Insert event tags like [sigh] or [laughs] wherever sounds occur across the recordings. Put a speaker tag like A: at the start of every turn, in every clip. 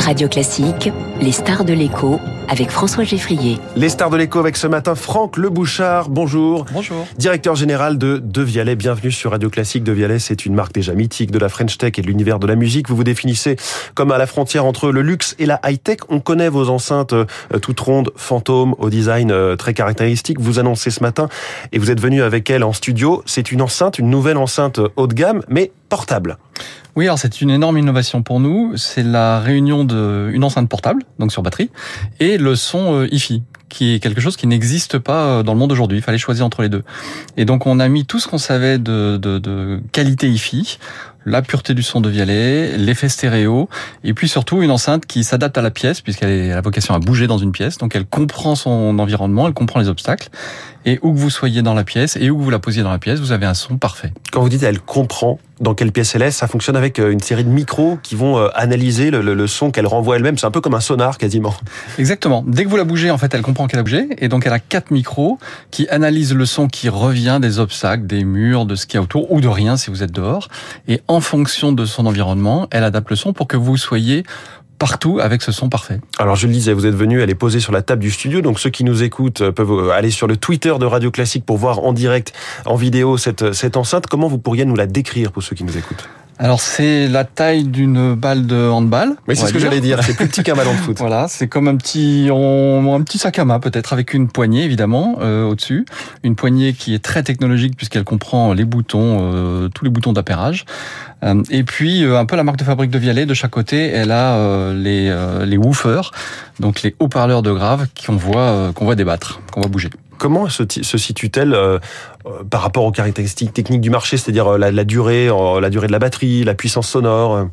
A: Radio Classique, les stars de l'écho avec François Geffrier.
B: Les stars de l'écho avec ce matin Franck Le Bouchard. Bonjour.
C: Bonjour.
B: Directeur général de De Vialet. Bienvenue sur Radio Classique. De Vialet, c'est une marque déjà mythique de la French Tech et de l'univers de la musique. Vous vous définissez comme à la frontière entre le luxe et la high tech. On connaît vos enceintes euh, toutes rondes, fantômes, au design euh, très caractéristique. Vous annoncez ce matin et vous êtes venu avec elle en studio. C'est une enceinte, une nouvelle enceinte haut de gamme, mais portable.
C: Oui, alors c'est une énorme innovation pour nous. C'est la réunion d'une enceinte portable, donc sur batterie, et le son euh, hi-fi qui est quelque chose qui n'existe pas euh, dans le monde aujourd'hui. Il fallait choisir entre les deux. Et donc on a mis tout ce qu'on savait de, de, de qualité hi-fi, la pureté du son de Vialet, l'effet stéréo, et puis surtout une enceinte qui s'adapte à la pièce, puisqu'elle a vocation à bouger dans une pièce, donc elle comprend son environnement, elle comprend les obstacles, et où que vous soyez dans la pièce, et où que vous la posiez dans la pièce, vous avez un son parfait.
B: Quand vous dites elle comprend dans quelle pièce elle est, ça fonctionne avec euh, une série de micros qui vont euh, analyser le, le, le son qu'elle renvoie elle-même, c'est un peu comme un sonar quasiment.
C: Exactement. Dès que vous la bougez, en fait, elle comprend qu'elle a bougé, et donc elle a quatre micros qui analysent le son qui revient des obstacles, des murs, de ce qu'il y a autour, ou de rien si vous êtes dehors, et en fonction de son environnement, elle adapte le son pour que vous soyez partout avec ce son parfait.
B: Alors je le disais, vous êtes venu, elle est posée sur la table du studio, donc ceux qui nous écoutent peuvent aller sur le Twitter de Radio Classique pour voir en direct, en vidéo cette, cette enceinte. Comment vous pourriez nous la décrire pour ceux qui nous écoutent?
C: Alors c'est la taille d'une balle de handball.
B: Oui, c'est ce que j'allais dire. C'est plus petit qu'un ballon de foot. [laughs]
C: voilà, c'est comme un petit, un petit sac à main peut-être avec une poignée évidemment euh, au-dessus, une poignée qui est très technologique puisqu'elle comprend les boutons, euh, tous les boutons d'appairage. Euh, et puis euh, un peu la marque de fabrique de Vialet. De chaque côté, elle a euh, les les woofers, donc les haut-parleurs de grave qu'on voit qu'on voit débattre, qu'on voit bouger.
B: Comment se, se situe-t-elle euh, par rapport aux caractéristiques techniques du marché, c'est-à-dire la, la, durée, la durée de la batterie, la puissance sonore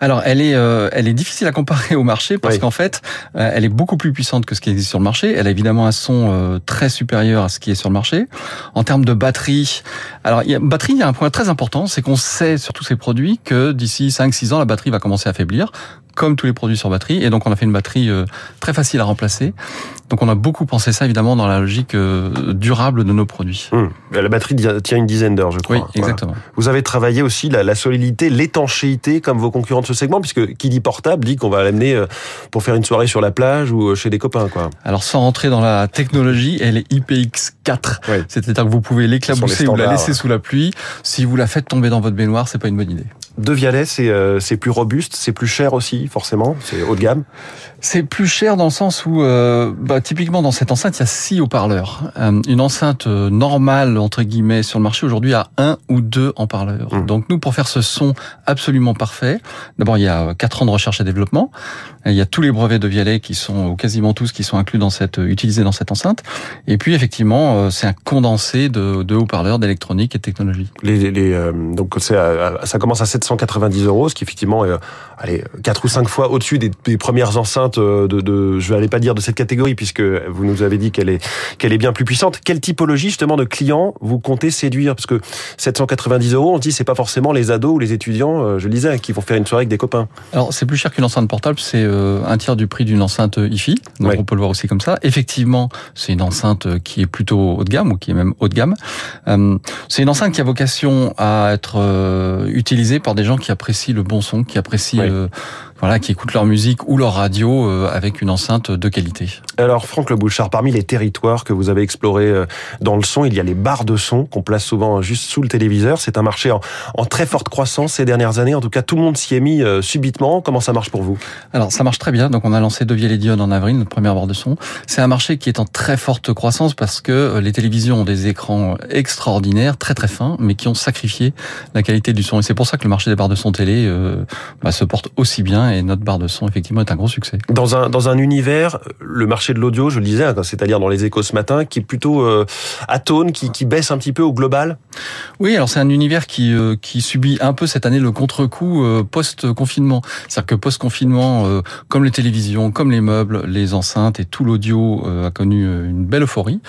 C: Alors, elle est, euh, elle est difficile à comparer au marché parce oui. qu'en fait, euh, elle est beaucoup plus puissante que ce qui existe sur le marché. Elle a évidemment un son très supérieur à ce qui est sur le marché. En termes de batterie, alors il y a, batterie, il y a un point très important, c'est qu'on sait sur tous ces produits que d'ici 5-6 ans, la batterie va commencer à faiblir comme tous les produits sur batterie. Et donc, on a fait une batterie euh, très facile à remplacer. Donc, on a beaucoup pensé ça, évidemment, dans la logique euh, durable de nos produits.
B: Hum. La batterie tient une dizaine d'heures, je crois.
C: Oui, exactement.
B: Voilà. Vous avez travaillé aussi la, la solidité, l'étanchéité, comme vos concurrents de ce segment, puisque qui dit portable dit qu'on va l'amener euh, pour faire une soirée sur la plage ou chez des copains, quoi.
C: Alors, sans rentrer dans la technologie, elle est IPX4. Oui. C'est-à-dire que vous pouvez l'éclabousser ou la laisser sous la pluie. Si vous la faites tomber dans votre baignoire, c'est pas une bonne idée.
B: De Vialet, c'est euh, plus robuste, c'est plus cher aussi, forcément, c'est haut de gamme.
C: C'est plus cher dans le sens où, euh, bah, typiquement dans cette enceinte, il y a six haut-parleurs. Euh, une enceinte normale entre guillemets sur le marché aujourd'hui a un ou deux haut-parleurs. Mmh. Donc nous, pour faire ce son absolument parfait, d'abord il y a quatre ans de recherche et développement. Il y a tous les brevets de Vialet qui sont, ou quasiment tous, qui sont inclus dans cette, utilisés dans cette enceinte. Et puis effectivement, c'est un condensé de, de haut-parleurs, d'électronique et de technologie.
B: Les, les, euh, donc ça commence à 790 euros, ce qui effectivement est, allez, quatre ou cinq fois au-dessus des, des, premières enceintes de, de, je vais pas dire de cette catégorie, puisque vous nous avez dit qu'elle est, qu'elle est bien plus puissante. Quelle typologie justement de clients vous comptez séduire? Parce que 790 euros, on se dit c'est pas forcément les ados ou les étudiants, je le disais, qui vont faire une soirée avec des copains.
C: Alors c'est plus cher qu'une enceinte portable, c'est un tiers du prix d'une enceinte hi-fi, donc ouais. on peut le voir aussi comme ça. Effectivement, c'est une enceinte qui est plutôt haut de gamme ou qui est même haut de gamme. Euh, c'est une enceinte qui a vocation à être euh, utilisée par des gens qui apprécient le bon son, qui apprécient ouais. Euh, voilà, qui écoutent leur musique ou leur radio euh, avec une enceinte de qualité.
B: Alors Franck Le Bouchard, parmi les territoires que vous avez explorés euh, dans le son, il y a les barres de son qu'on place souvent juste sous le téléviseur. C'est un marché en, en, très forte croissance ces dernières années. En tout cas, tout le monde s'y est mis euh, subitement. Comment ça marche pour vous?
C: Alors ça marche très bien. Donc on a lancé Devier les diodes en avril, notre première barre de son. C'est un marché qui est en très forte croissance parce que les télévisions ont des écrans extraordinaires, très très fins, mais qui ont sacrifié la qualité du son. Et c'est pour ça que le marché des barres de son télé euh, bah, se porte aussi bien et notre barre de son effectivement est un gros succès.
B: Dans un dans un univers, le marché de l'audio, je le disais, c'est-à-dire dans les échos ce matin, qui est plutôt euh, atone, qui, qui baisse un petit peu au global?
C: Oui, alors c'est un univers qui euh, qui subit un peu cette année le contre-coup euh, post-confinement. C'est-à-dire que post-confinement, euh, comme les télévisions, comme les meubles, les enceintes et tout l'audio a connu une belle euphorie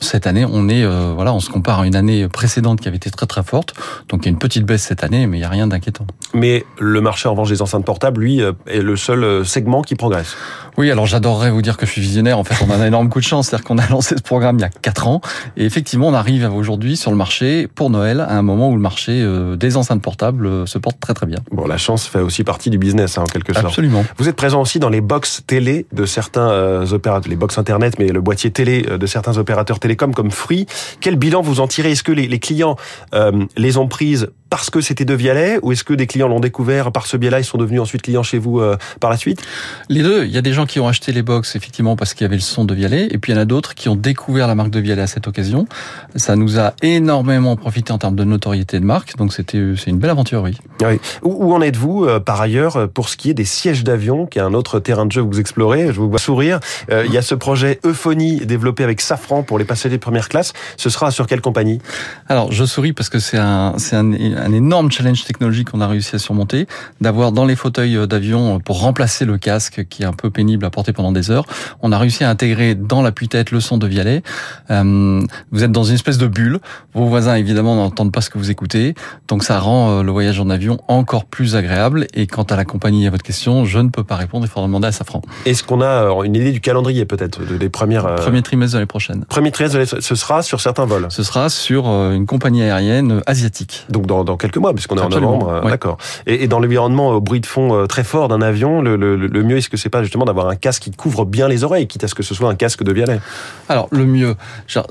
C: cette année, on est euh, voilà, on se compare à une année précédente qui avait été très très forte. Donc il y a une petite baisse cette année, mais il n'y a rien d'inquiétant.
B: Mais le marché en revanche des enceintes portables, lui, euh, est le seul euh, segment qui progresse.
C: Oui, alors j'adorerais vous dire que je suis visionnaire. En fait, on a un énorme coup de chance, c'est-à-dire qu'on a [laughs] lancé ce programme il y a quatre ans, et effectivement, on arrive aujourd'hui sur le marché pour Noël à un moment où le marché des enceintes portables se porte très très bien.
B: Bon, la chance fait aussi partie du business hein, en quelque sorte.
C: Absolument.
B: Vous êtes présent aussi dans les box télé de certains opérateurs, les box internet, mais le boîtier télé de certains opérateurs télé comme Free. Quel bilan vous en tirez? Est-ce que les, clients euh, les ont prises parce que c'était de Vialet ou est-ce que des clients l'ont découvert par ce biais-là, ils sont devenus ensuite clients chez vous euh, par la suite?
C: Les deux. Il y a des gens qui ont acheté les box effectivement parce qu'il y avait le son de Vialet et puis il y en a d'autres qui ont découvert la marque de Vialet à cette occasion. Ça nous a énormément profité en termes de notoriété de marque, donc c'était c'est une belle aventure, oui.
B: oui. Où, en êtes-vous euh, par ailleurs pour ce qui est des sièges d'avion, qui est un autre terrain de jeu que vous explorez Je vous vois sourire. il y a ce projet Euphonie développé avec Safran pour les passagers de première classe. Ce sera sur quelle compagnie?
C: Alors je souris parce que c'est un c'est un, un énorme challenge technologique qu'on a réussi à surmonter, d'avoir dans les fauteuils d'avion pour remplacer le casque qui est un peu pénible à porter pendant des heures, on a réussi à intégrer dans l'appui-tête le son de Vialet. Euh, vous êtes dans une espèce de bulle. Vos voisins évidemment n'entendent pas ce que vous écoutez, donc ça rend euh, le voyage en avion encore plus agréable. Et quant à la compagnie à votre question, je ne peux pas répondre. Il faudra demander à Safran.
B: Est-ce qu'on a euh, une idée du calendrier peut-être des premières
C: premier trimestre de l'année prochaine
B: Premier trimestre, ce sera sur certains vols.
C: Ce sera sur une compagnie aérienne asiatique.
B: Donc dans, dans quelques mois puisqu'on est en novembre. Euh, d'accord. Et, et, dans l'environnement au bruit de fond euh, très fort d'un avion, le, le, le mieux, est-ce que c'est pas justement d'avoir un casque qui couvre bien les oreilles, quitte à ce que ce soit un casque de Vialet?
C: Alors, le mieux,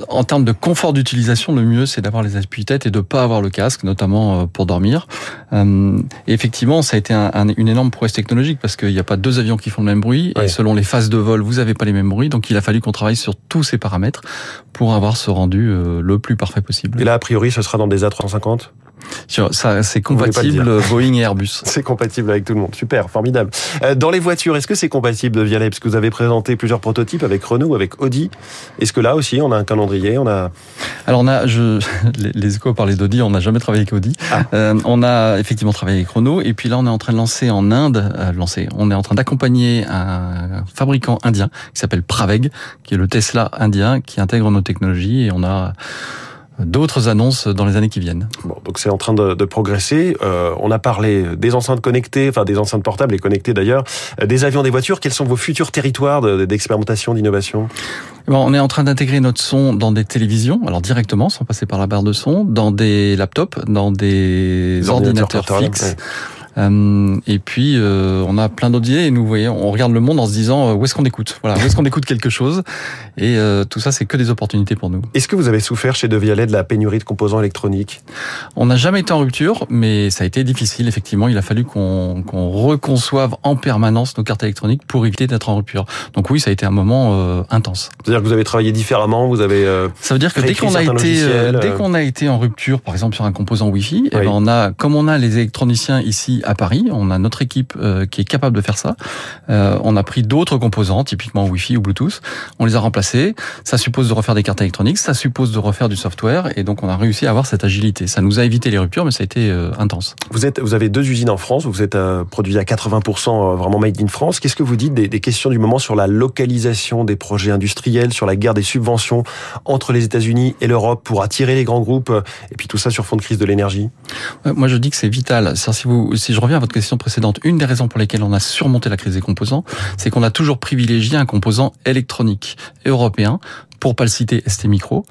C: en termes de confort d'utilisation, le mieux, c'est d'avoir les appuis-tête et de pas avoir le casque, notamment euh, pour dormir. et effectivement, ça a été un, une énorme prouesse technologique parce qu'il n'y a pas deux avions qui font le même bruit et selon les phases de vol, vous n'avez pas les mêmes bruits. Donc, il a fallu qu'on travaille sur tous ces paramètres pour avoir ce rendu le plus parfait possible.
B: Et là, a priori, ce sera dans des A350
C: ça, c'est compatible Boeing et Airbus. [laughs]
B: C'est compatible avec tout le monde. Super, formidable. Euh, dans les voitures, est-ce que c'est compatible Vialet Parce que vous avez présenté plusieurs prototypes avec Renault, avec Audi. Est-ce que là aussi, on a un calendrier On a.
C: Alors on a, je, [laughs] les, échos parlaient d'Audi. On n'a jamais travaillé avec Audi. Ah. Euh, on a effectivement travaillé avec Renault. Et puis là, on est en train de lancer en Inde, euh, lancer. On est en train d'accompagner un fabricant indien qui s'appelle Praveg, qui est le Tesla indien, qui intègre nos technologies. Et on a d'autres annonces dans les années qui viennent.
B: Bon, donc c'est en train de, de progresser. Euh, on a parlé des enceintes connectées, enfin des enceintes portables et connectées d'ailleurs, euh, des avions, des voitures. Quels sont vos futurs territoires d'expérimentation, d'innovation?
C: Bon, On est en train d'intégrer notre son dans des télévisions, alors directement, sans passer par la barre de son, dans des laptops, dans des, ordinateurs, fixes. Euh, et puis euh, on a plein d'autres idées et nous voyons, on regarde le monde en se disant euh, où est-ce qu'on écoute, voilà, où est-ce qu'on écoute quelque chose? Et tout ça, c'est que des opportunités pour nous.
B: Est-ce que vous avez souffert chez De Vialet de la pénurie de composants électroniques?
C: On n'a jamais été en rupture, mais ça a été difficile. Effectivement, il a fallu qu'on qu'on reconçoive en permanence nos cartes électroniques pour éviter d'être en rupture. Donc oui, ça a été un moment intense.
B: C'est-à-dire que vous avez travaillé différemment, vous avez.
C: ça veut dire que dès qu'on a été dès qu'on a été en rupture, par exemple sur un composant Wi-Fi, eh ben on a comme on a les électroniciens ici à Paris. On a notre équipe euh, qui est capable de faire ça. Euh, on a pris d'autres composants, typiquement Wi-Fi ou Bluetooth. On les a remplacés. Ça suppose de refaire des cartes électroniques. Ça suppose de refaire du software. Et donc, on a réussi à avoir cette agilité. Ça nous a évité les ruptures, mais ça a été euh, intense.
B: Vous êtes, vous avez deux usines en France. Vous êtes produit à 80% vraiment made in France. Qu'est-ce que vous dites des, des questions du moment sur la localisation des projets industriels, sur la guerre des subventions entre les États-Unis et l'Europe pour attirer les grands groupes, et puis tout ça sur fond de crise de l'énergie?
C: Moi, je dis que c'est vital. Si vous, si je reviens à votre question précédente, une des raisons pour lesquelles on a surmonté la crise des composants, c'est qu'on a toujours privilégié un composant électronique européen pour pas le citer, ST Micro.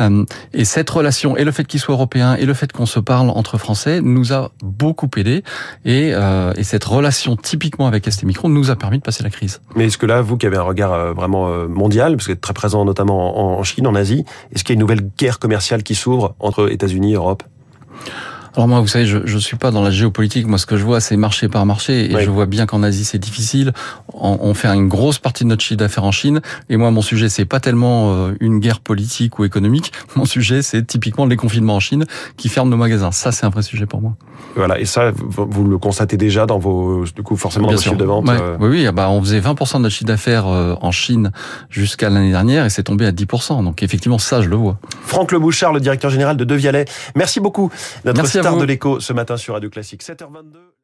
C: Euh, et cette relation, et le fait qu'il soit européen, et le fait qu'on se parle entre Français, nous a beaucoup aidé. Et, euh, et cette relation typiquement avec ST Micro nous a permis de passer la crise.
B: Mais est-ce que là, vous qui avez un regard euh, vraiment mondial, parce que vous êtes très présent notamment en Chine, en Asie, est-ce qu'il y a une nouvelle guerre commerciale qui s'ouvre entre États-Unis et Europe?
C: Alors moi, vous savez, je je suis pas dans la géopolitique. Moi, ce que je vois, c'est marché par marché, et je vois bien qu'en Asie, c'est difficile. On, fait une grosse partie de notre chiffre d'affaires en Chine, et moi, mon sujet, c'est pas tellement euh, une guerre politique ou économique. [laughs] Mon sujet, c'est typiquement les confinements en Chine qui ferment nos magasins. Ça, c'est un vrai sujet pour moi.
B: Voilà, et ça, vous le constatez déjà dans vos, du coup, forcément, dans vos chiffres de vente.
C: Euh oui, oui, ah bah, on faisait 20% de notre chiffre d'affaires euh, en Chine jusqu'à l'année dernière, et c'est tombé à 10%. Donc effectivement, ça, je le vois.
B: Franck Le Bouchard, le directeur général de Devialet. Merci beaucoup. Notre Merci de l'écho ce matin sur Radio Classique. 7h22.